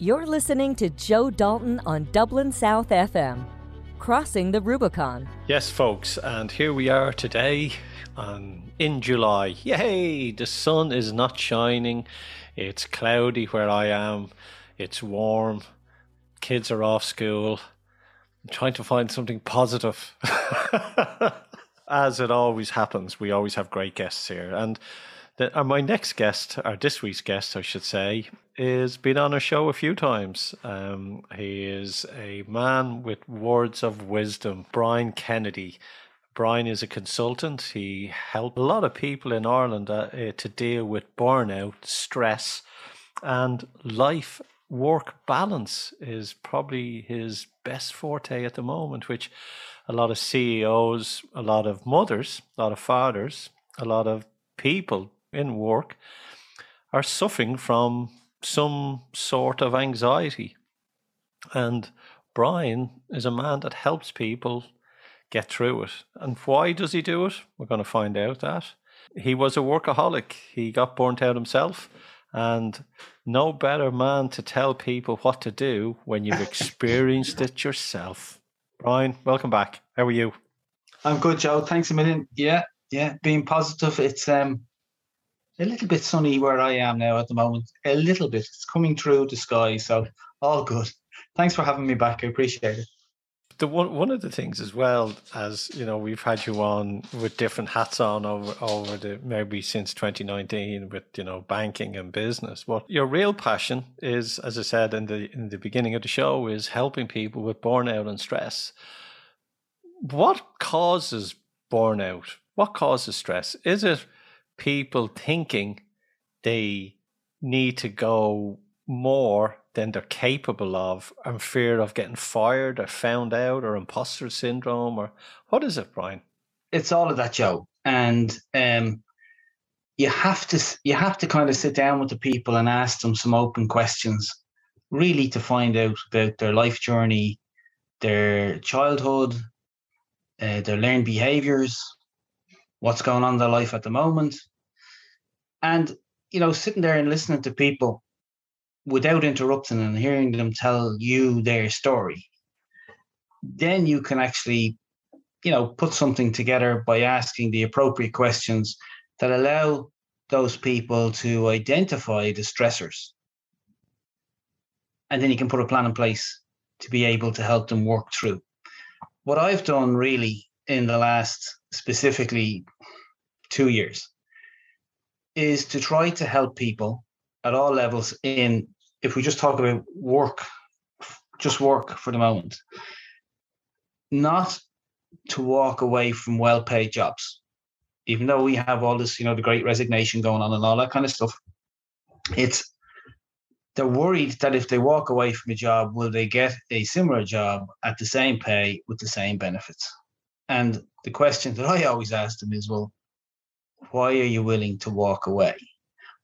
You're listening to Joe Dalton on Dublin South FM, crossing the Rubicon. Yes, folks, and here we are today on, in July. Yay! The sun is not shining. It's cloudy where I am. It's warm. Kids are off school. I'm trying to find something positive. As it always happens, we always have great guests here. And the, uh, my next guest, or this week's guest, I should say, is been on a show a few times. Um, he is a man with words of wisdom, Brian Kennedy. Brian is a consultant. He helped a lot of people in Ireland uh, uh, to deal with burnout, stress, and life work balance is probably his best forte at the moment, which a lot of CEOs, a lot of mothers, a lot of fathers, a lot of people in work are suffering from some sort of anxiety. And Brian is a man that helps people get through it. And why does he do it? We're going to find out that. He was a workaholic. He got burnt out himself. And no better man to tell people what to do when you've experienced it yourself. Brian, welcome back. How are you? I'm good, Joe. Thanks a million. Yeah, yeah. Being positive. It's um a little bit sunny where I am now at the moment. A little bit. It's coming through the sky, so all good. Thanks for having me back. I appreciate it. The one one of the things as well as you know we've had you on with different hats on over over the maybe since 2019 with you know banking and business. What your real passion is, as I said in the in the beginning of the show, is helping people with burnout and stress. What causes burnout? What causes stress? Is it people thinking they need to go more than they're capable of and fear of getting fired or found out or imposter syndrome or what is it brian it's all of that joe and um, you have to you have to kind of sit down with the people and ask them some open questions really to find out about their life journey their childhood uh, their learned behaviors what's going on in their life at the moment. And, you know, sitting there and listening to people without interrupting and hearing them tell you their story, then you can actually, you know, put something together by asking the appropriate questions that allow those people to identify the stressors. And then you can put a plan in place to be able to help them work through. What I've done really in the last specifically two years is to try to help people at all levels in if we just talk about work just work for the moment not to walk away from well paid jobs. Even though we have all this you know the great resignation going on and all that kind of stuff it's they're worried that if they walk away from a job will they get a similar job at the same pay with the same benefits? And the question that I always ask them is, well, why are you willing to walk away?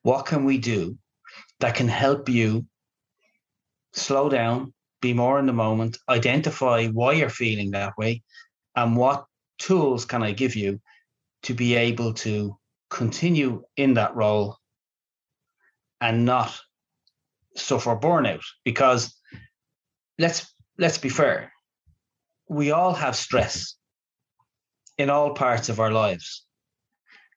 What can we do that can help you slow down, be more in the moment, identify why you're feeling that way, and what tools can I give you to be able to continue in that role and not suffer burnout? Because let's let's be fair, we all have stress in all parts of our lives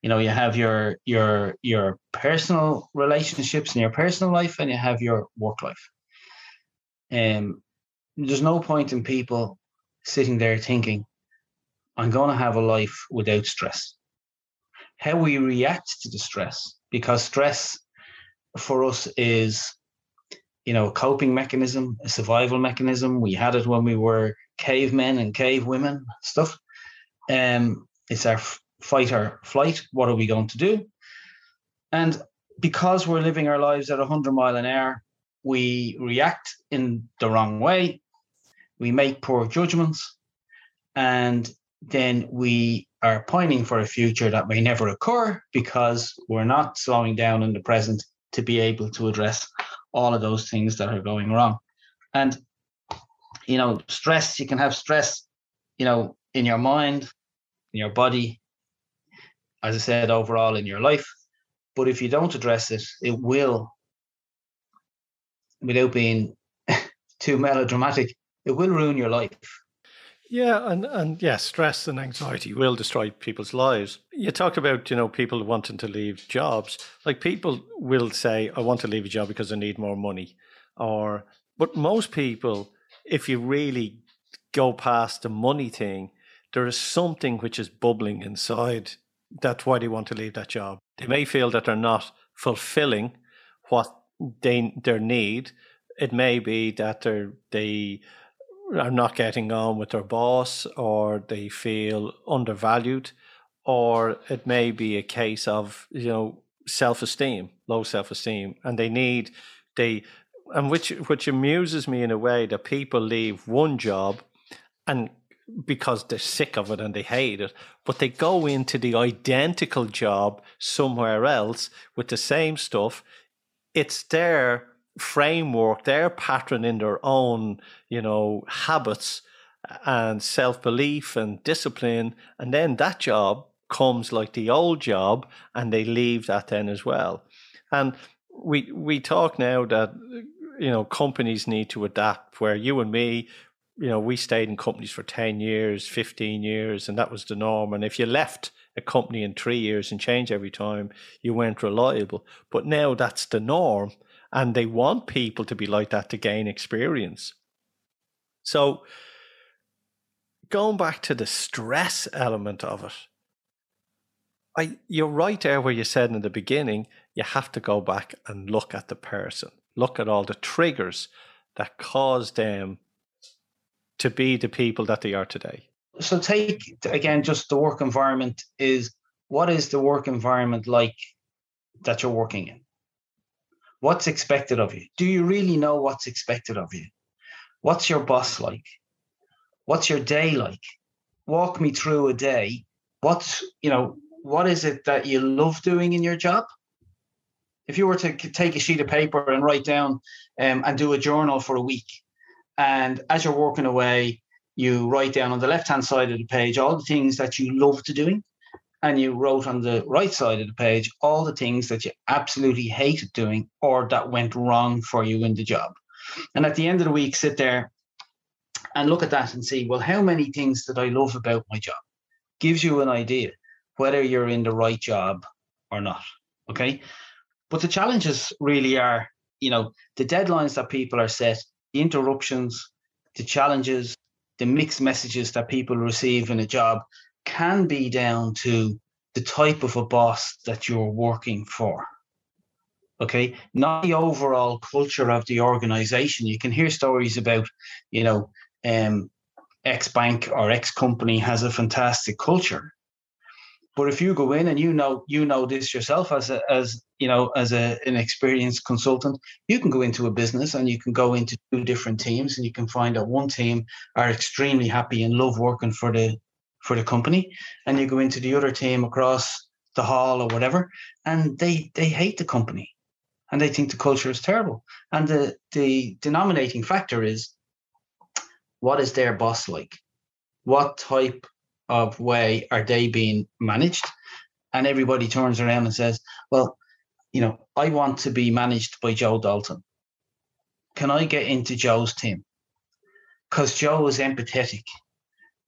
you know you have your your your personal relationships in your personal life and you have your work life. Um there's no point in people sitting there thinking i'm going to have a life without stress. How we react to the stress because stress for us is you know a coping mechanism a survival mechanism. We had it when we were cavemen and cave women stuff. Um, it's our fight or flight. What are we going to do? And because we're living our lives at 100 mile an hour, we react in the wrong way. We make poor judgments. And then we are pining for a future that may never occur because we're not slowing down in the present to be able to address all of those things that are going wrong. And, you know, stress, you can have stress, you know, in your mind, in your body, as I said, overall in your life. But if you don't address it, it will without being too melodramatic, it will ruin your life. Yeah, and and yeah, stress and anxiety will destroy people's lives. You talk about you know people wanting to leave jobs. Like people will say, "I want to leave a job because I need more money," or but most people, if you really go past the money thing, there is something which is bubbling inside. That's why they want to leave that job. They may feel that they're not fulfilling what they their need. It may be that they're they are not getting on with their boss or they feel undervalued or it may be a case of you know self-esteem low self-esteem and they need they and which which amuses me in a way that people leave one job and because they're sick of it and they hate it but they go into the identical job somewhere else with the same stuff it's their framework, their pattern in their own, you know, habits and self belief and discipline. And then that job comes like the old job and they leave that then as well. And we we talk now that you know companies need to adapt where you and me you know we stayed in companies for 10 years 15 years and that was the norm. And if you left a company in 3 years and change every time you weren't reliable. But now that's the norm and they want people to be like that to gain experience. So, going back to the stress element of it, I, you're right there where you said in the beginning, you have to go back and look at the person, look at all the triggers that caused them to be the people that they are today. So, take again, just the work environment is what is the work environment like that you're working in? What's expected of you? Do you really know what's expected of you? What's your boss like? What's your day like? Walk me through a day. What's, you know, what is it that you love doing in your job? If you were to take a sheet of paper and write down um, and do a journal for a week, and as you're working away, you write down on the left hand side of the page all the things that you love to doing and you wrote on the right side of the page all the things that you absolutely hated doing or that went wrong for you in the job. And at the end of the week, sit there and look at that and see, well, how many things did I love about my job? Gives you an idea whether you're in the right job or not. Okay. But the challenges really are, you know, the deadlines that people are set, the interruptions, the challenges, the mixed messages that people receive in a job can be down to the type of a boss that you're working for. Okay, not the overall culture of the organization. You can hear stories about, you know, um, X bank or X company has a fantastic culture. But if you go in and you know you know this yourself as a as you know as a, an experienced consultant, you can go into a business and you can go into two different teams and you can find that one team are extremely happy and love working for the for the company. And you go into the other team across the hall or whatever and they they hate the company. And they think the culture is terrible. And the the denominating factor is what is their boss like? What type of way are they being managed? And everybody turns around and says well you know i want to be managed by joe dalton. Can i get into joe's team? Because joe is empathetic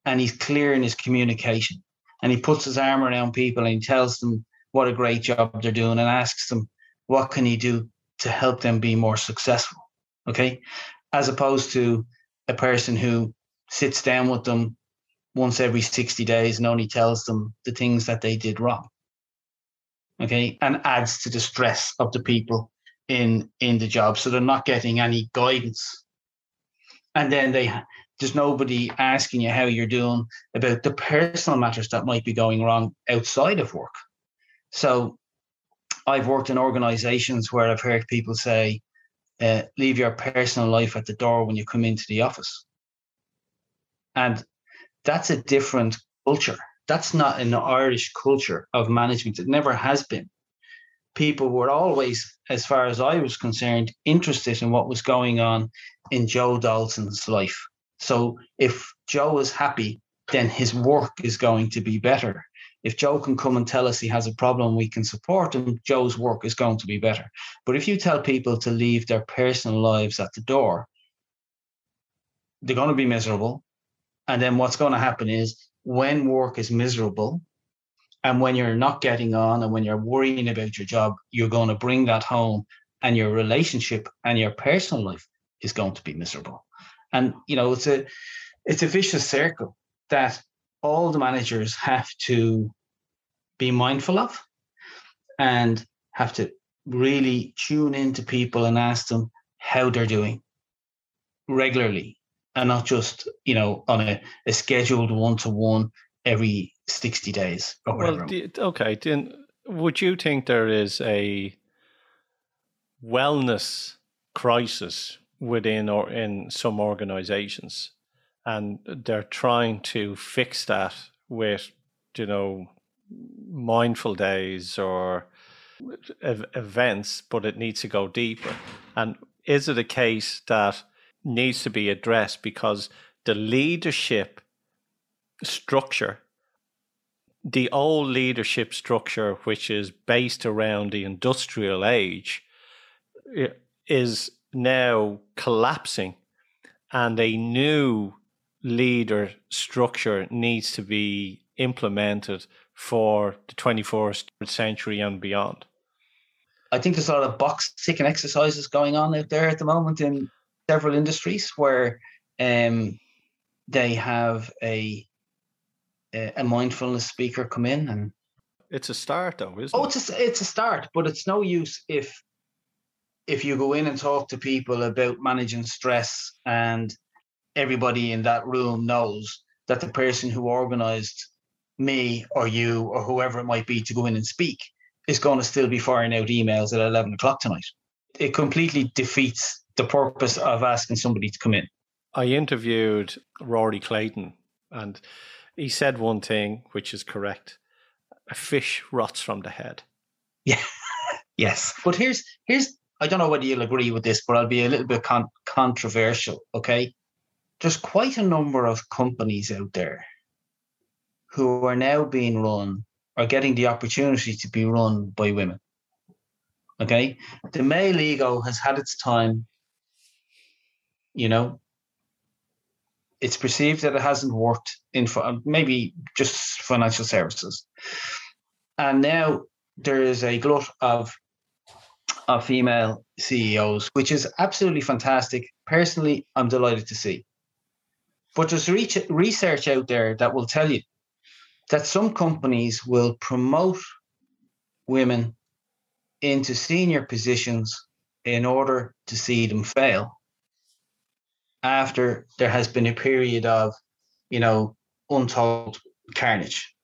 and he's clear in his communication. And he puts his arm around people and he tells them what a great job they're doing and asks them what can he do to help them be more successful? Okay? As opposed to a person who sits down with them once every 60 days and only tells them the things that they did wrong okay and adds to the stress of the people in in the job so they're not getting any guidance and then they there's nobody asking you how you're doing about the personal matters that might be going wrong outside of work. So I've worked in organizations where I've heard people say, uh, leave your personal life at the door when you come into the office. And that's a different culture. That's not an Irish culture of management. It never has been. People were always, as far as I was concerned, interested in what was going on in Joe Dalton's life so if Joe is happy, then his work is going to be better. if Joe can come and tell us he has a problem, we can support him, Joe's work is going to be better. But if you tell people to leave their personal lives at the door, they're going to be miserable. And then what's going to happen is when work is miserable and when you're not getting on and when you're worrying about your job, you're going to bring that home and your relationship and your personal life is going to be miserable. And you know, it's a it's a vicious circle that all the managers have to be mindful of and have to really tune into people and ask them how they're doing regularly and not just you know on a, a scheduled one-to-one every 60 days or whatever. well, okay then would you think there is a wellness crisis within or in some organizations? And they're trying to fix that with you know mindful days or events but it needs to go deeper. And is it a case that needs to be addressed because the leadership structure the old leadership structure which is based around the industrial age is now collapsing and a new leader structure needs to be implemented for the 21st century and beyond? I think there's a lot of box ticking exercises going on out there at the moment in several industries where um, they have a a mindfulness speaker come in and it's a start though isn't oh, it? it's a, it's a start but it's no use if if you go in and talk to people about managing stress and everybody in that room knows that the person who organized me or you or whoever it might be to go in and speak is going to still be firing out emails at 11 o'clock tonight. It completely defeats the purpose of asking somebody to come in. I interviewed Rory Clayton and he said one thing which is correct. A fish rots from the head. Yeah. yes. But here's here's I don't know whether you'll agree with this, but I'll be a little bit con- controversial. Okay. There's quite a number of companies out there who are now being run or getting the opportunity to be run by women. Okay. The male ego has had its time. You know, it's perceived that it hasn't worked in uh, maybe just financial services. And now there is a glut of of female CEOs, which is absolutely fantastic. Personally, I'm delighted to see. But there's research out there that will tell you that some companies will promote women into senior positions in order to see them fail after there has been a period of, you know, untold carnage.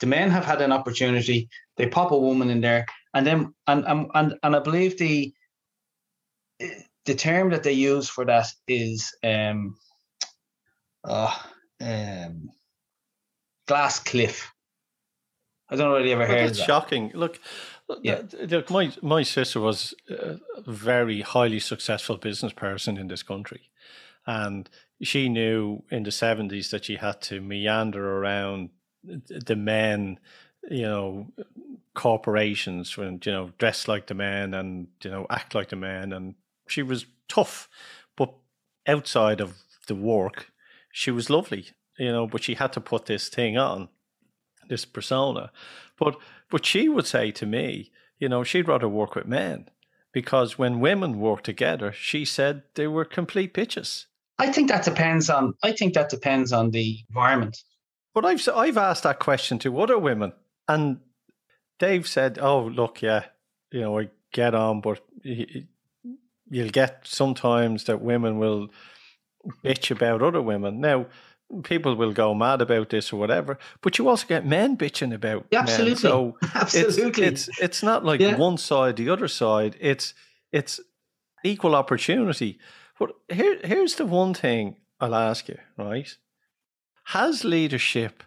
The men have had an opportunity. They pop a woman in there and then and and and, and I believe the the term that they use for that is um, uh, um, glass cliff. I don't know whether you ever heard. It's shocking. Look, yeah. look, my my sister was a very highly successful business person in this country, and she knew in the seventies that she had to meander around the men, you know, corporations when you know dress like the men and you know act like the men. and she was tough but outside of the work she was lovely you know but she had to put this thing on this persona. But but she would say to me you know she'd rather work with men because when women work together she said they were complete bitches. I think that depends on i think that depends on the environment. But i've i've asked that question to other women and Dave said, "Oh, look, yeah, you know, I get on, but you'll get sometimes that women will bitch about other women. Now, people will go mad about this or whatever, but you also get men bitching about absolutely. Men. So absolutely, it's it's, it's not like yeah. one side, the other side. It's it's equal opportunity. But here here's the one thing I'll ask you, right? Has leadership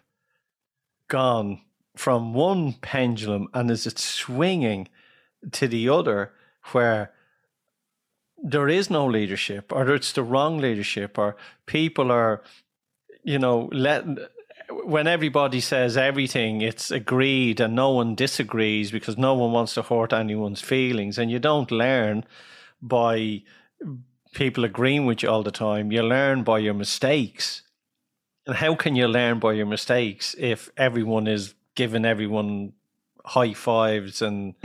gone from one pendulum and is it swinging to the other where there is no leadership or it's the wrong leadership or people are you know letting when everybody says everything, it's agreed and no one disagrees because no one wants to hurt anyone's feelings. And you don't learn by people agreeing with you all the time. You learn by your mistakes. And how can you learn by your mistakes if everyone is giving everyone high fives and.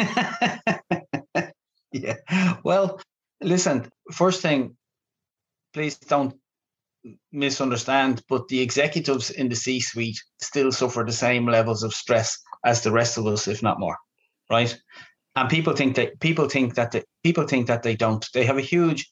yeah. Well, listen, first thing, please don't misunderstand, but the executives in the C suite still suffer the same levels of stress as the rest of us, if not more. Right. And people think that people think that they, people think that they don't. They have a huge,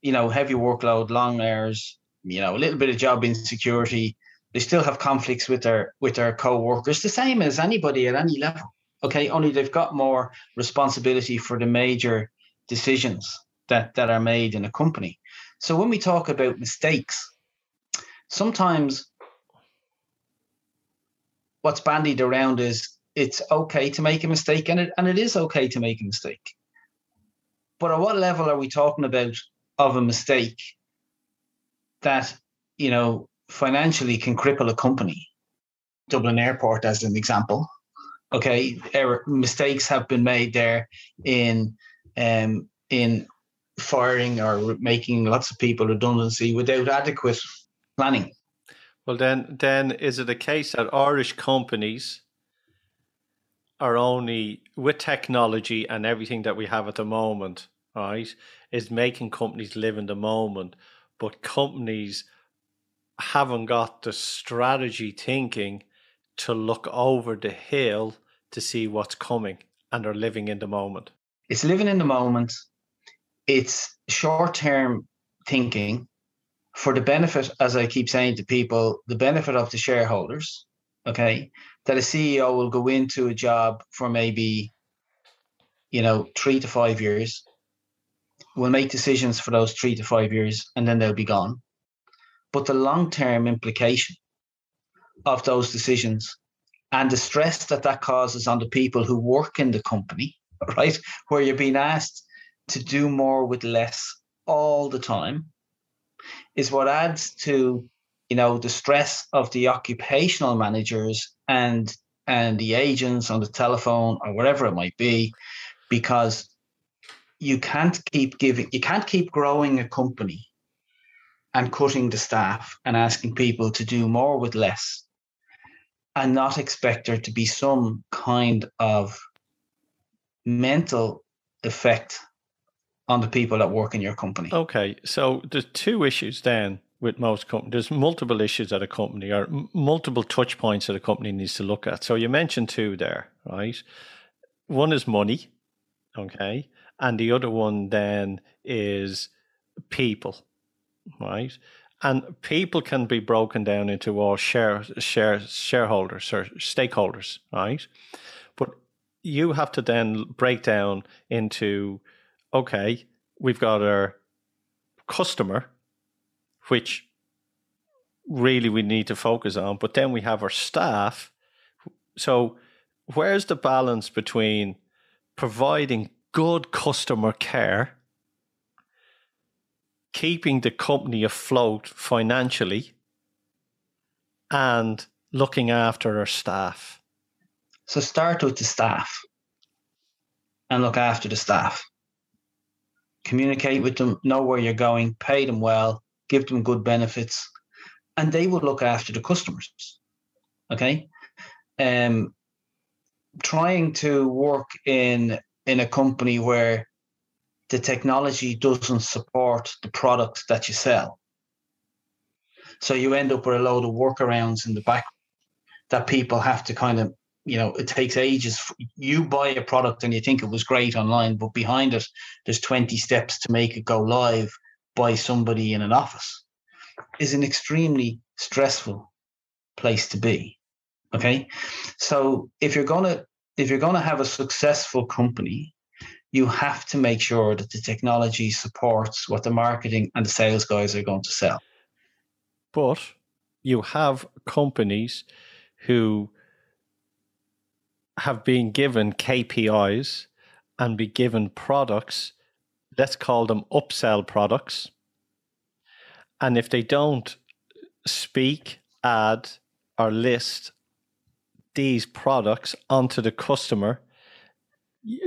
you know, heavy workload, long hours, you know, a little bit of job insecurity. They still have conflicts with their with their co-workers, the same as anybody at any level. Okay, only they've got more responsibility for the major decisions that that are made in a company. So when we talk about mistakes, sometimes what's bandied around is it's okay to make a mistake, and it and it is okay to make a mistake. But at what level are we talking about of a mistake that you know financially can cripple a company? Dublin Airport, as an example. Okay, er, mistakes have been made there in um, in firing or making lots of people redundancy without adequate planning. Well, then, then is it a case that Irish companies are only with technology and everything that we have at the moment, right? Is making companies live in the moment, but companies haven't got the strategy thinking to look over the hill to see what's coming and are living in the moment. It's living in the moment it's short term thinking for the benefit, as I keep saying to people, the benefit of the shareholders. Okay. That a CEO will go into a job for maybe, you know, three to five years, will make decisions for those three to five years, and then they'll be gone. But the long term implication of those decisions and the stress that that causes on the people who work in the company, right, where you're being asked to do more with less all the time is what adds to you know the stress of the occupational managers and and the agents on the telephone or whatever it might be because you can't keep giving you can't keep growing a company and cutting the staff and asking people to do more with less and not expect there to be some kind of mental effect on the people that work in your company. Okay, so there's two issues then with most companies. There's multiple issues at a company or multiple touch points that a company needs to look at. So you mentioned two there, right? One is money, okay, and the other one then is people, right? And people can be broken down into all share, share shareholders or stakeholders, right? But you have to then break down into okay, we've got our customer, which really we need to focus on, but then we have our staff. So, where's the balance between providing good customer care, keeping the company afloat financially, and looking after our staff? So, start with the staff and look after the staff communicate with them, know where you're going, pay them well, give them good benefits, and they will look after the customers. Okay. Um, trying to work in in a company where the technology doesn't support the product that you sell. So you end up with a load of workarounds in the back that people have to kind of you know it takes ages you buy a product and you think it was great online but behind it there's 20 steps to make it go live by somebody in an office is an extremely stressful place to be okay? So if you're going to if you're going to have a successful company you have to make sure that the technology supports what the marketing and the sales guys are going to sell. But you have companies who have been given KPIs and be given products, let's call them upsell products. And if they don't speak, add, or list these products onto the customer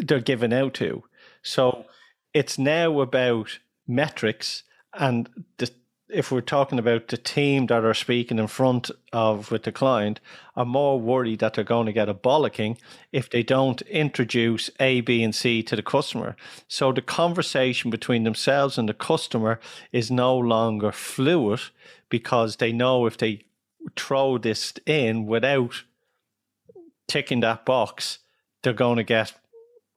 they're given out to. So it's now about metrics and the, if we're talking about the team that are speaking in front of with the client are more worried that they're going to get a bollocking if they don't introduce A, B, and C to the customer. So the conversation between themselves and the customer is no longer fluid because they know if they throw this in without ticking that box, they're going to get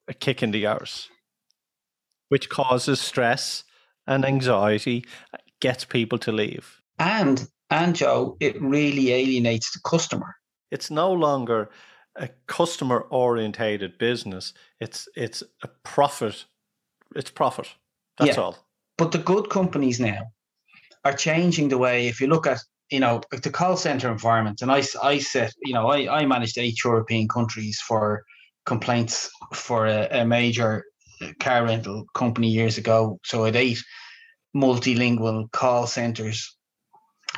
a kick in the arse, which causes stress and anxiety, gets people to leave. And and Joe, it really alienates the customer. It's no longer a customer orientated business. It's it's a profit. It's profit. That's yeah. all. But the good companies now are changing the way. If you look at you know the call center environment, and I I set you know I I managed eight European countries for complaints for a, a major car rental company years ago. So at eight multilingual call centers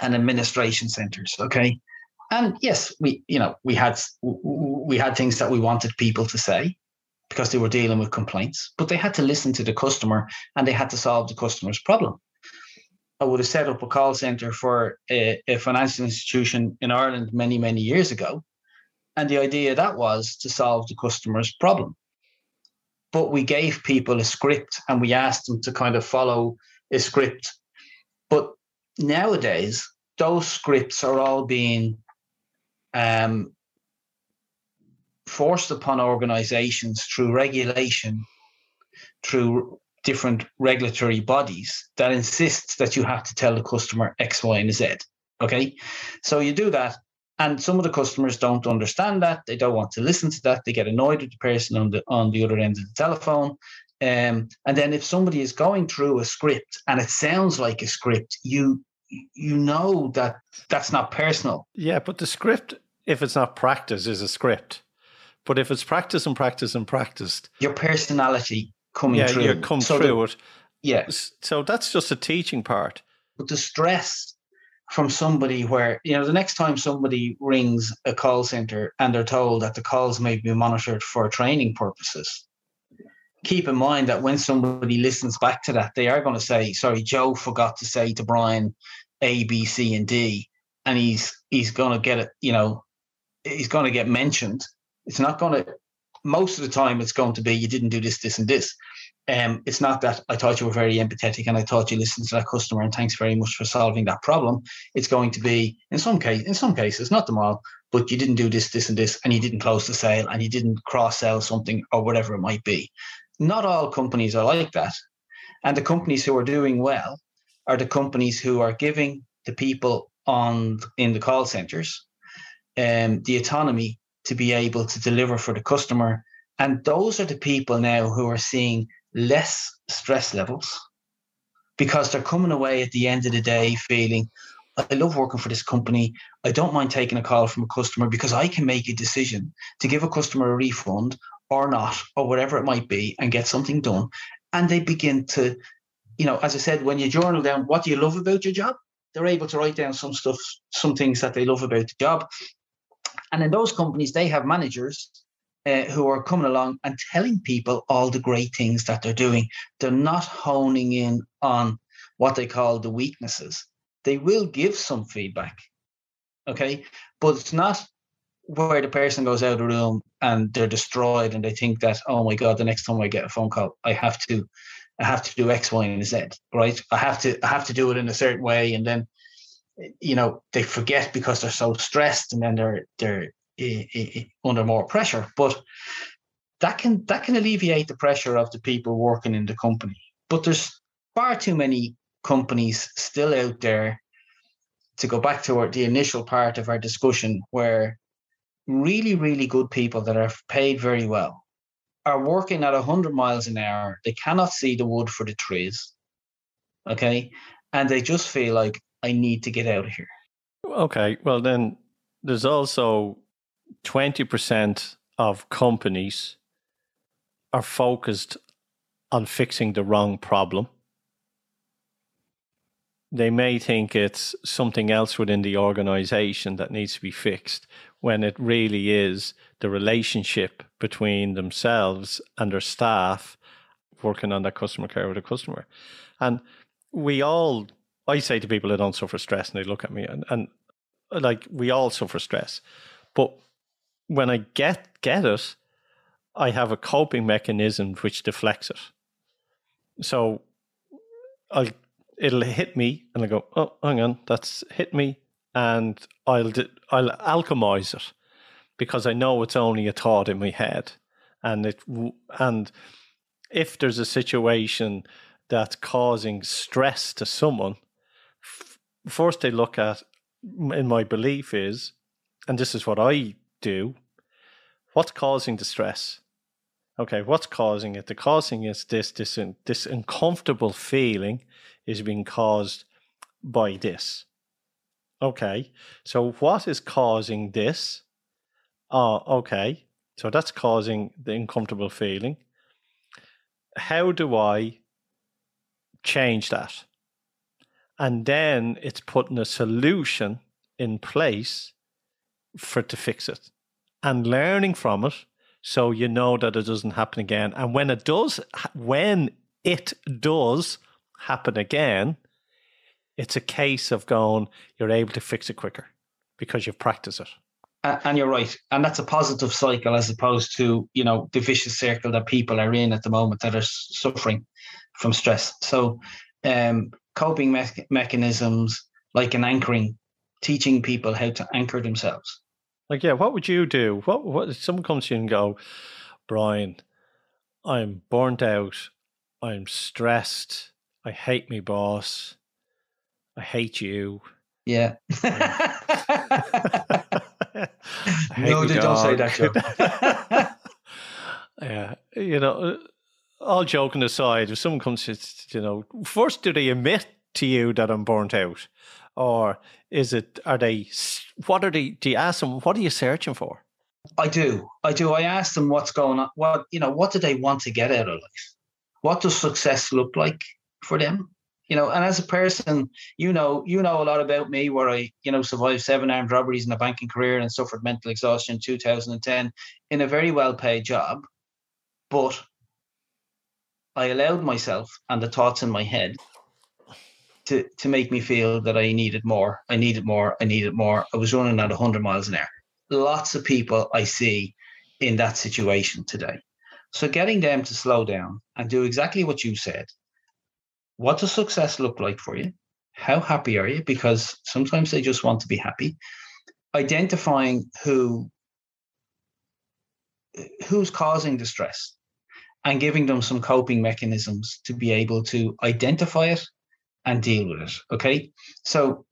and administration centers. Okay. And yes, we, you know, we had we had things that we wanted people to say because they were dealing with complaints, but they had to listen to the customer and they had to solve the customer's problem. I would have set up a call center for a, a financial institution in Ireland many, many years ago. And the idea that was to solve the customer's problem. But we gave people a script and we asked them to kind of follow a script. But nowadays, those scripts are all being um, forced upon organizations through regulation, through different regulatory bodies that insists that you have to tell the customer X, Y, and Z. Okay. So you do that. And some of the customers don't understand that. They don't want to listen to that. They get annoyed with the person on the on the other end of the telephone. Um, and then if somebody is going through a script and it sounds like a script, you you know that that's not personal. Yeah, but the script, if it's not practiced, is a script. But if it's practiced and practiced and practiced, your personality coming yeah, through. you come so through the, it. Yeah. So that's just a teaching part. But the stress from somebody where, you know, the next time somebody rings a call center and they're told that the calls may be monitored for training purposes, keep in mind that when somebody listens back to that, they are going to say, sorry, Joe forgot to say to Brian A, B, C, and D. And he's he's gonna get it, you know, he's gonna get mentioned. It's not gonna most of the time it's going to be you didn't do this, this, and this. Um, it's not that I thought you were very empathetic and I thought you listened to that customer and thanks very much for solving that problem. It's going to be in some case, in some cases, not them all, but you didn't do this, this, and this, and you didn't close the sale and you didn't cross sell something or whatever it might be. Not all companies are like that. And the companies who are doing well are the companies who are giving the people on in the call centers um, the autonomy to be able to deliver for the customer. And those are the people now who are seeing less stress levels because they're coming away at the end of the day feeling, I love working for this company. I don't mind taking a call from a customer because I can make a decision to give a customer a refund or not, or whatever it might be, and get something done. And they begin to, you know, as I said, when you journal down what do you love about your job, they're able to write down some stuff, some things that they love about the job. And in those companies, they have managers uh, who are coming along and telling people all the great things that they're doing. They're not honing in on what they call the weaknesses. They will give some feedback, okay, but it's not where the person goes out of the room and they're destroyed and they think that oh my god the next time i get a phone call i have to i have to do x y and z right? I have to i have to do it in a certain way and then you know they forget because they're so stressed and then they're they're eh, eh, eh, under more pressure. But that can that can alleviate the pressure of the people working in the company. But there's far too many companies still out there to go back to our, the initial part of our discussion where really, really good people that are paid very well are working at 100 miles an hour. They cannot see the wood for the trees. Okay. And they just feel like, I need to get out of here. Okay. Well, then there's also 20% of companies are focused on fixing the wrong problem. They may think it's something else within the organization that needs to be fixed when it really is the relationship between themselves and their staff working on that customer care with a customer. And we all, I say to people that don't suffer stress and they look at me and, and like we all suffer stress. But when I get get it, I have a coping mechanism which deflects it. So I'll it'll hit me and I go, oh, hang on, that's hit me, and I'll I'll alchemize it because I know it's only a thought in my head, and it and if there's a situation that's causing stress to someone, f- first they look at, in my belief is, and this is what I do, what's causing the stress? Okay, what's causing it? The causing is this this this uncomfortable feeling is being caused by this. Okay, so what is causing this? Oh, okay, so that's causing the uncomfortable feeling. How do I change that? And then it's putting a solution in place for to fix it and learning from it so you know that it doesn't happen again. And when it does, when it does happen again, it's a case of going, you're able to fix it quicker because you've practiced it. And you're right. And that's a positive cycle as opposed to, you know, the vicious circle that people are in at the moment that are suffering from stress. So, um, coping me- mechanisms like an anchoring, teaching people how to anchor themselves. Like, yeah, what would you do? What, what if someone comes to you and go, Brian, I'm burnt out, I'm stressed, I hate me boss. I hate you. Yeah. no, they don't say that, Joe. yeah, you know, all joking aside, if someone comes to, you know, first do they admit to you that I'm burnt out, or is it? Are they? What are they? Do you ask them? What are you searching for? I do. I do. I ask them what's going on. What you know? What do they want to get out of life? What does success look like? For them you know and as a person you know you know a lot about me where i you know survived seven armed robberies in a banking career and suffered mental exhaustion in 2010 in a very well paid job but i allowed myself and the thoughts in my head to to make me feel that i needed more i needed more i needed more. I was running at 100 miles an hour. Lots of people i see in that situation today. So getting them to slow down and do exactly what you said what does success look like for you? How happy are you? Because sometimes they just want to be happy. Identifying who who's causing the stress and giving them some coping mechanisms to be able to identify it and deal with it. Okay. So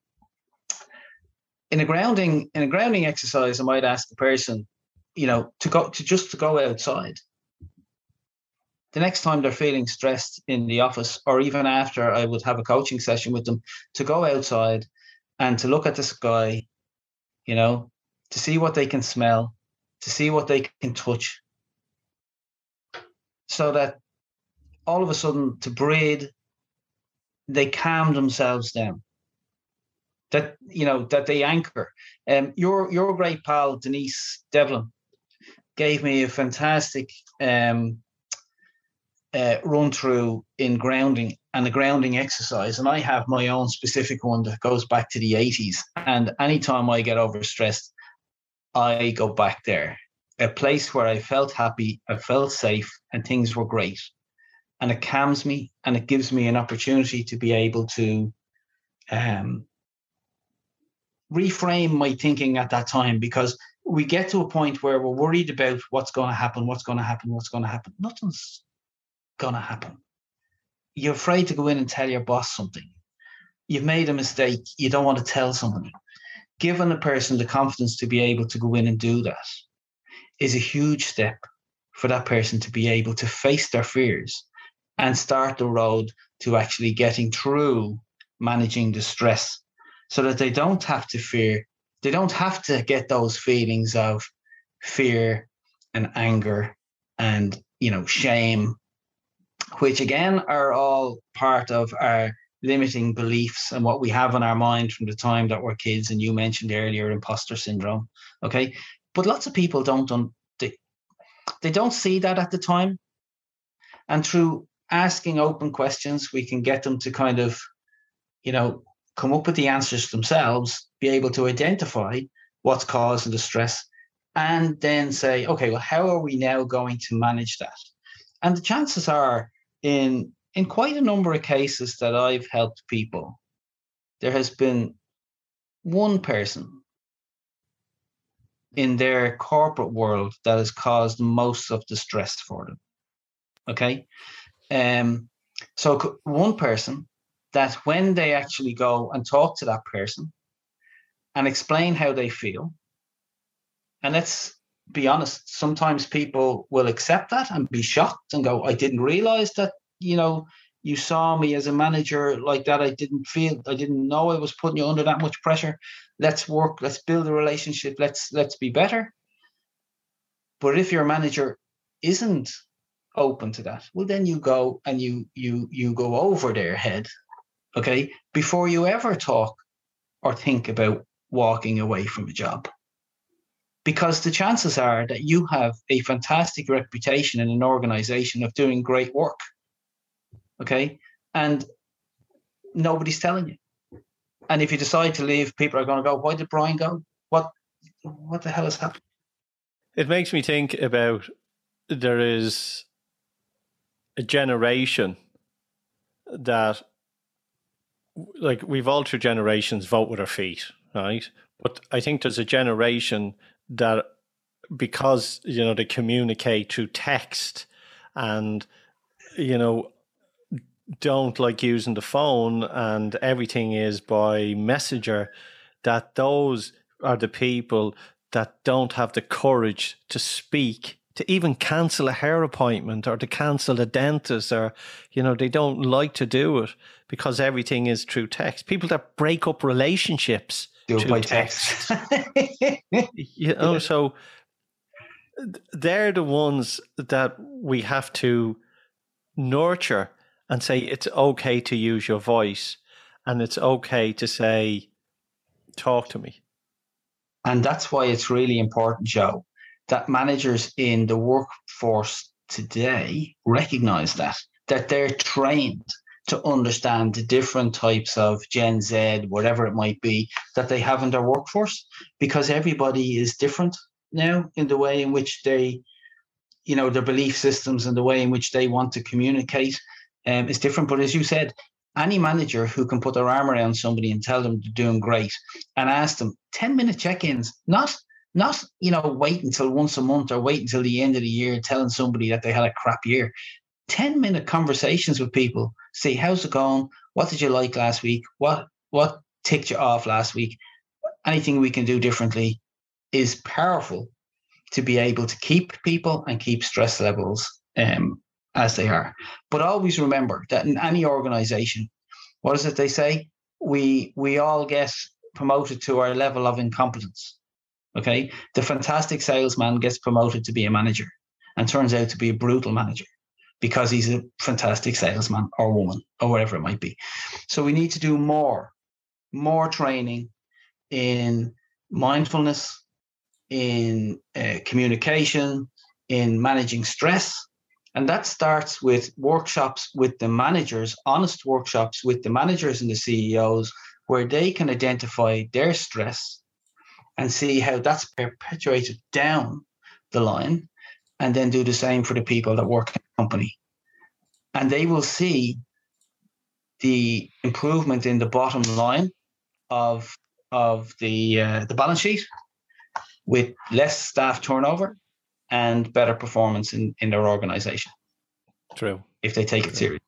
in a grounding, in a grounding exercise, I might ask the person, you know, to go to just to go outside the next time they're feeling stressed in the office or even after I would have a coaching session with them to go outside and to look at the sky, you know, to see what they can smell, to see what they can touch. So that all of a sudden to breathe, they calm themselves down. That you know, that they anchor. Um your your great pal Denise Devlin gave me a fantastic um uh, run through in grounding and a grounding exercise. And I have my own specific one that goes back to the 80s. And anytime I get overstressed, I go back there. A place where I felt happy, I felt safe, and things were great. And it calms me and it gives me an opportunity to be able to um, reframe my thinking at that time because we get to a point where we're worried about what's going to happen, what's going to happen, what's going to happen. Nothing's going to happen. You're afraid to go in and tell your boss something. You've made a mistake. You don't want to tell somebody. Giving a person the confidence to be able to go in and do that is a huge step for that person to be able to face their fears and start the road to actually getting through managing the stress so that they don't have to fear, they don't have to get those feelings of fear and anger and you know shame which again are all part of our limiting beliefs and what we have in our mind from the time that we're kids. And you mentioned earlier imposter syndrome. Okay. But lots of people don't, they, they don't see that at the time. And through asking open questions, we can get them to kind of, you know, come up with the answers themselves, be able to identify what's causing the stress, and then say, okay, well, how are we now going to manage that? And the chances are, in in quite a number of cases that I've helped people, there has been one person in their corporate world that has caused most of the stress for them. Okay. Um, so one person that when they actually go and talk to that person and explain how they feel, and let's be honest, sometimes people will accept that and be shocked and go, I didn't realize that, you know, you saw me as a manager like that. I didn't feel I didn't know I was putting you under that much pressure. Let's work, let's build a relationship, let's let's be better. But if your manager isn't open to that, well then you go and you you you go over their head, okay, before you ever talk or think about walking away from a job because the chances are that you have a fantastic reputation in an organization of doing great work. Okay. And nobody's telling you. And if you decide to leave, people are going to go, why did Brian go? What what the hell has happened? It makes me think about there is a generation that like we've all through generations vote with our feet, right? But I think there's a generation that because you know they communicate through text and you know don't like using the phone and everything is by messenger that those are the people that don't have the courage to speak to even cancel a hair appointment or to cancel a dentist or you know they don't like to do it because everything is through text. People that break up relationships do it by text. you know, so they're the ones that we have to nurture and say it's okay to use your voice and it's okay to say, talk to me. And that's why it's really important, Joe, that managers in the workforce today recognize that, that they're trained to understand the different types of Gen Z, whatever it might be, that they have in their workforce, because everybody is different now in the way in which they, you know, their belief systems and the way in which they want to communicate um, is different. But as you said, any manager who can put their arm around somebody and tell them they're doing great and ask them 10 minute check-ins, not not you know wait until once a month or wait until the end of the year telling somebody that they had a crap year 10 minute conversations with people. See, how's it going? What did you like last week? What what ticked you off last week? Anything we can do differently is powerful to be able to keep people and keep stress levels um, as they are. But always remember that in any organization, what is it they say? We we all get promoted to our level of incompetence. Okay. The fantastic salesman gets promoted to be a manager and turns out to be a brutal manager because he's a fantastic salesman or woman or whatever it might be. So we need to do more, more training in mindfulness, in uh, communication, in managing stress. And that starts with workshops with the managers, honest workshops with the managers and the CEOs, where they can identify their stress and see how that's perpetuated down the line and then do the same for the people that work in the company. And they will see the improvement in the bottom line of of the uh, the balance sheet with less staff turnover and better performance in, in their organization. True. If they take True. it seriously.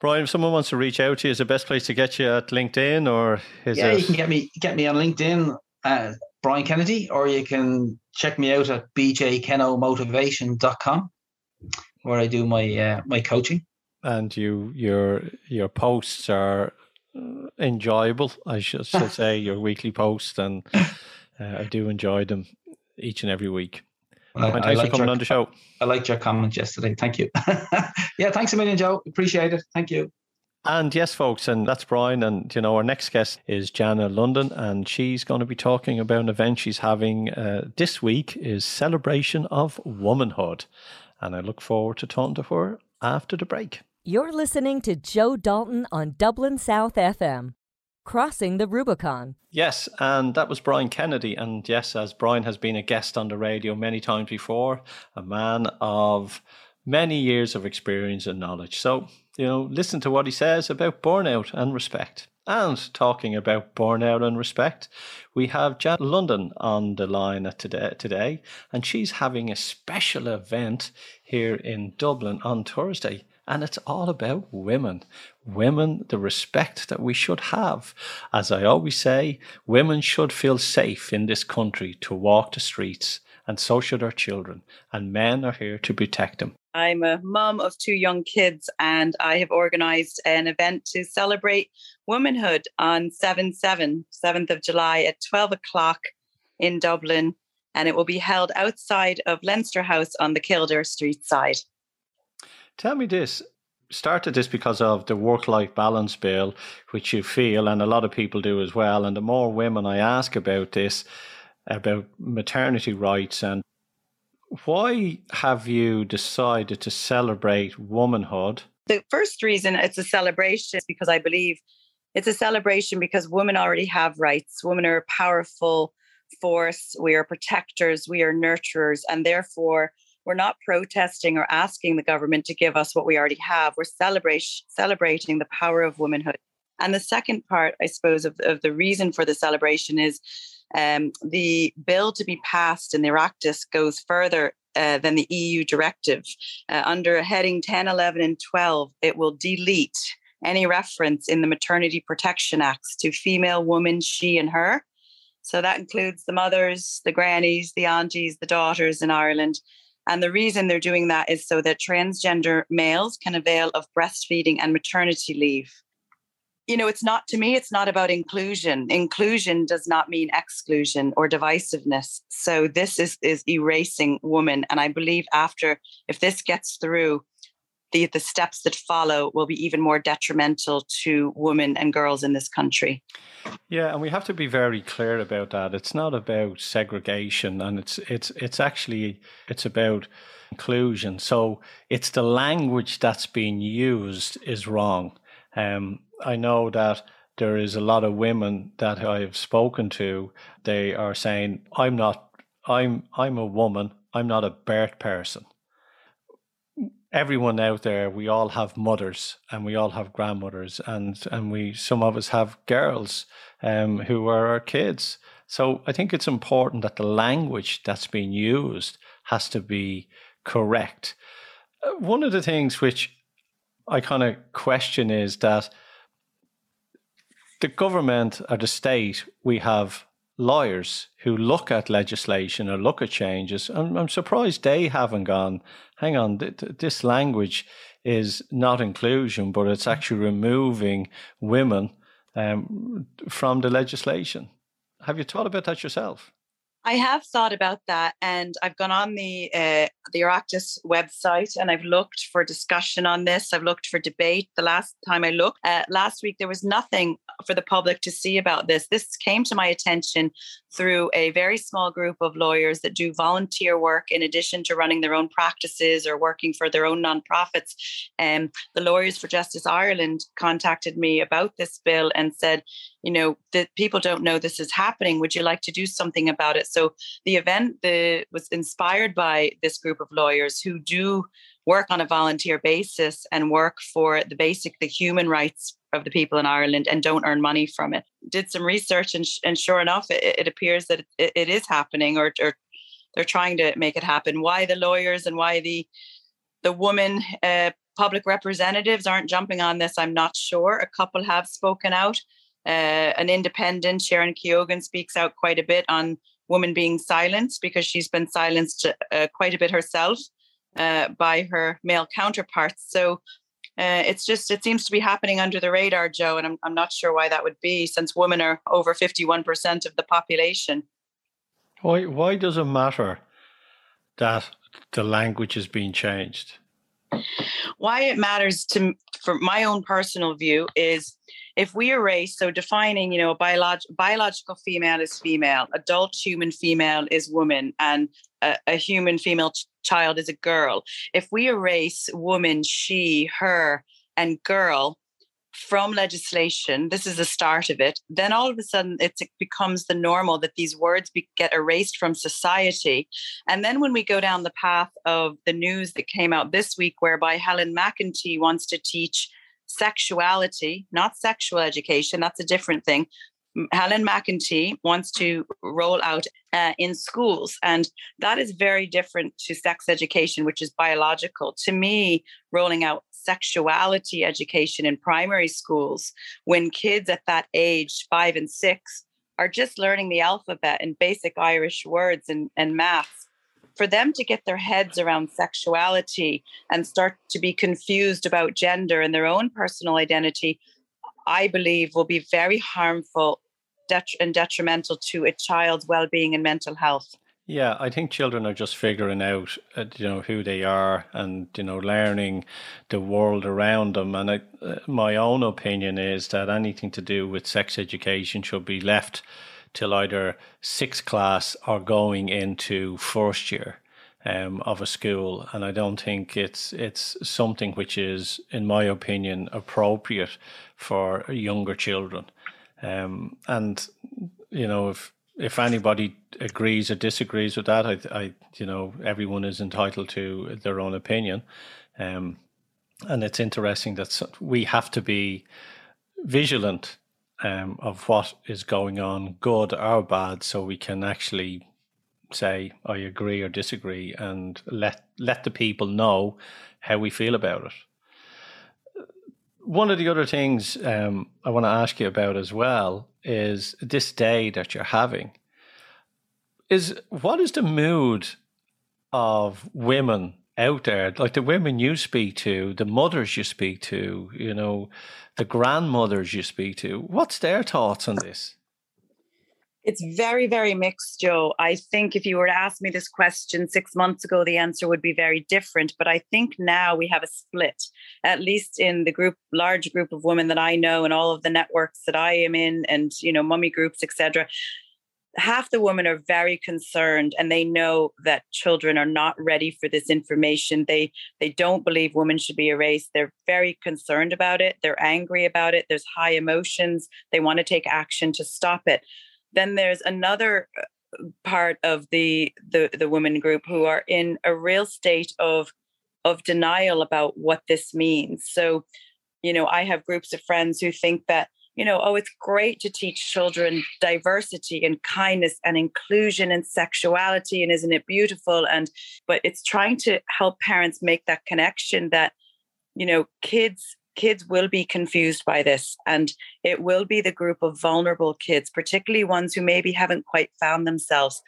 Brian, if someone wants to reach out to you, is the best place to get you at LinkedIn or is Yeah, you can get me get me on LinkedIn uh, Brian Kennedy, or you can check me out at bjkenomotivation.com where I do my uh, my coaching. And you your your posts are enjoyable, I should, should say, your weekly posts, and uh, I do enjoy them each and every week. Well, thanks I for coming your, on the show. I liked your comment yesterday. Thank you. yeah, thanks a million, Joe. Appreciate it. Thank you. And yes, folks, and that's Brian. And, you know, our next guest is Jana London, and she's going to be talking about an event she's having uh, this week is Celebration of Womanhood. And I look forward to talking to her after the break. You're listening to Joe Dalton on Dublin South FM, crossing the Rubicon. Yes, and that was Brian Kennedy. And yes, as Brian has been a guest on the radio many times before, a man of many years of experience and knowledge. So you know, listen to what he says about burnout and respect. And talking about burnout and respect, we have Jan London on the line today, today, and she's having a special event here in Dublin on Thursday. And it's all about women. Women, the respect that we should have. As I always say, women should feel safe in this country to walk the streets, and so should our children. And men are here to protect them. I'm a mum of two young kids, and I have organized an event to celebrate womanhood on 7 7, 7th of July at 12 o'clock in Dublin. And it will be held outside of Leinster House on the Kildare Street side. Tell me this started this because of the work life balance bill, which you feel, and a lot of people do as well. And the more women I ask about this, about maternity rights and why have you decided to celebrate womanhood? The first reason it's a celebration is because I believe it's a celebration because women already have rights. Women are a powerful force. We are protectors, we are nurturers, and therefore we're not protesting or asking the government to give us what we already have. We're celebrating the power of womanhood. And the second part, I suppose, of, of the reason for the celebration is um, the bill to be passed in the Oireachtas goes further uh, than the EU directive. Uh, under heading 10, 11, and 12, it will delete any reference in the Maternity Protection Acts to female, woman, she, and her. So that includes the mothers, the grannies, the aunties, the daughters in Ireland. And the reason they're doing that is so that transgender males can avail of breastfeeding and maternity leave you know it's not to me it's not about inclusion. Inclusion does not mean exclusion or divisiveness. So this is is erasing woman. And i believe after if this gets through the the steps that follow will be even more detrimental to women and girls in this country. Yeah and we have to be very clear about that. It's not about segregation and it's it's it's actually it's about inclusion. So it's the language that's being used is wrong um, I know that there is a lot of women that I've spoken to. They are saying, "I'm not. I'm. I'm a woman. I'm not a birth person." Everyone out there, we all have mothers and we all have grandmothers, and and we some of us have girls um, who are our kids. So I think it's important that the language that's being used has to be correct. Uh, one of the things which I kind of question is that the government or the state, we have lawyers who look at legislation or look at changes. And I'm surprised they haven't gone, hang on, th- th- this language is not inclusion, but it's actually removing women um, from the legislation. Have you thought about that yourself? I have thought about that, and I've gone on the uh, the Oireachtas website and I've looked for discussion on this. I've looked for debate. The last time I looked, uh, last week there was nothing for the public to see about this. This came to my attention through a very small group of lawyers that do volunteer work in addition to running their own practices or working for their own nonprofits. And um, the Lawyers for Justice Ireland contacted me about this bill and said, you know, that people don't know this is happening. Would you like to do something about it? So the event the, was inspired by this group of lawyers who do work on a volunteer basis and work for the basic, the human rights of the people in Ireland and don't earn money from it. Did some research and, and sure enough, it, it appears that it, it is happening or, or they're trying to make it happen. Why the lawyers and why the the woman uh, public representatives aren't jumping on this, I'm not sure. A couple have spoken out. Uh, an independent, Sharon Keoghan, speaks out quite a bit on women being silenced because she's been silenced uh, quite a bit herself uh, by her male counterparts. So uh, it's just it seems to be happening under the radar, Joe, and I'm I'm not sure why that would be, since women are over 51% of the population. Why why does it matter that the language is being changed? Why it matters to for my own personal view is if we erase so defining you know a biolog- biological female is female adult human female is woman and a, a human female ch- child is a girl. If we erase woman she her and girl from legislation this is the start of it then all of a sudden it becomes the normal that these words be, get erased from society and then when we go down the path of the news that came out this week whereby helen mcentee wants to teach sexuality not sexual education that's a different thing Helen McEntee wants to roll out uh, in schools, and that is very different to sex education, which is biological. To me, rolling out sexuality education in primary schools when kids at that age, five and six, are just learning the alphabet and basic Irish words and, and maths. For them to get their heads around sexuality and start to be confused about gender and their own personal identity I believe will be very harmful and detrimental to a child's well-being and mental health. Yeah, I think children are just figuring out, uh, you know, who they are and you know, learning the world around them. And I, uh, my own opinion is that anything to do with sex education should be left till either sixth class or going into first year um, of a school. And I don't think it's it's something which is, in my opinion, appropriate for younger children. Um, and you know, if if anybody agrees or disagrees with that, I, I, you know, everyone is entitled to their own opinion. Um, and it's interesting that we have to be vigilant um, of what is going on, good or bad, so we can actually say I agree or disagree, and let let the people know how we feel about it one of the other things um, I want to ask you about as well is this day that you're having. Is what is the mood of women out there, like the women you speak to, the mothers you speak to, you know, the grandmothers you speak to? What's their thoughts on this? It's very, very mixed, Joe. I think if you were to ask me this question six months ago, the answer would be very different. But I think now we have a split, at least in the group, large group of women that I know and all of the networks that I am in, and you know, mummy groups, etc. Half the women are very concerned, and they know that children are not ready for this information. They they don't believe women should be erased. They're very concerned about it. They're angry about it. There's high emotions. They want to take action to stop it then there's another uh, part of the the the women group who are in a real state of of denial about what this means. So you know i have groups of friends who think that you know oh it's great to teach children diversity and kindness and inclusion and sexuality and isn't it beautiful? And but it's trying to help parents make that connection that you know kids kids will be confused by this and it will be the group of vulnerable kids particularly ones who maybe haven't quite found themselves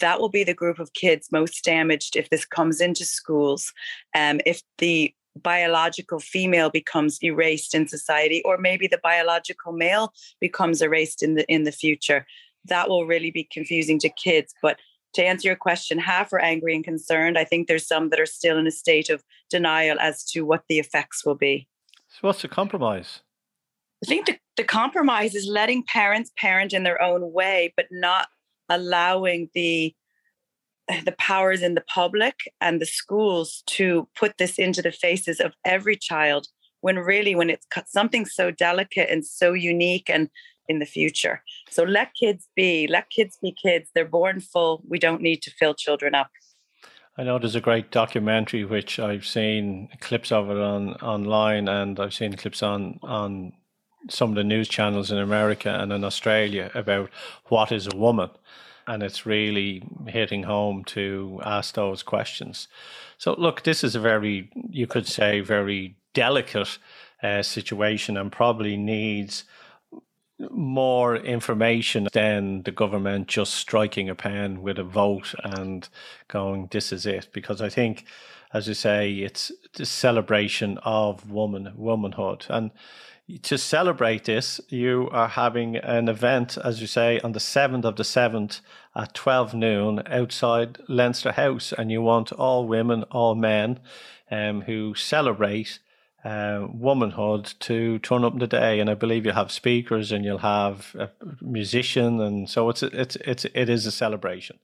that will be the group of kids most damaged if this comes into schools um, if the biological female becomes erased in society or maybe the biological male becomes erased in the in the future that will really be confusing to kids but to answer your question, half are angry and concerned. I think there's some that are still in a state of denial as to what the effects will be. So, what's the compromise? I think the, the compromise is letting parents parent in their own way, but not allowing the the powers in the public and the schools to put this into the faces of every child when really when it's something so delicate and so unique and in the future. So let kids be let kids be kids. They're born full. We don't need to fill children up I know there's a great documentary which I've seen clips of it on online, and I've seen clips on on some of the news channels in America and in Australia about what is a woman, and it's really hitting home to ask those questions. So, look, this is a very, you could say, very delicate uh, situation, and probably needs more information than the government just striking a pen with a vote and going, this is it. Because I think, as you say, it's the celebration of woman, womanhood. And to celebrate this, you are having an event, as you say, on the 7th of the 7th at 12 noon outside Leinster House. And you want all women, all men um, who celebrate uh, womanhood to turn up the day, and I believe you'll have speakers and you'll have a musician, and so it's it's it's it is a celebration.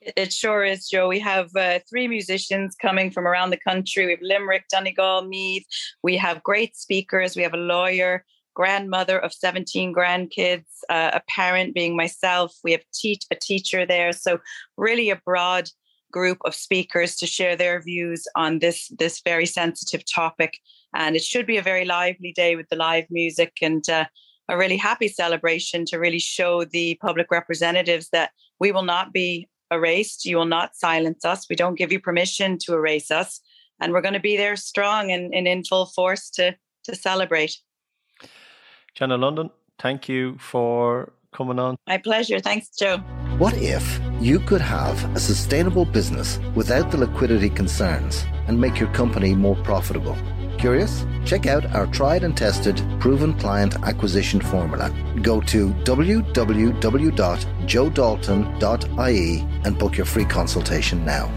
It sure is, Joe. We have uh, three musicians coming from around the country. We have Limerick, Donegal, Meath. We have great speakers. We have a lawyer, grandmother of 17 grandkids, uh, a parent being myself. We have te- a teacher there. So, really, a broad group of speakers to share their views on this this very sensitive topic and it should be a very lively day with the live music and uh, a really happy celebration to really show the public representatives that we will not be erased. You will not silence us. We don't give you permission to erase us. And we're going to be there strong and, and in full force to, to celebrate. Jenna London, thank you for coming on. My pleasure. Thanks, Joe. What if you could have a sustainable business without the liquidity concerns and make your company more profitable? Curious? Check out our tried and tested proven client acquisition formula. Go to www.joedalton.ie and book your free consultation now.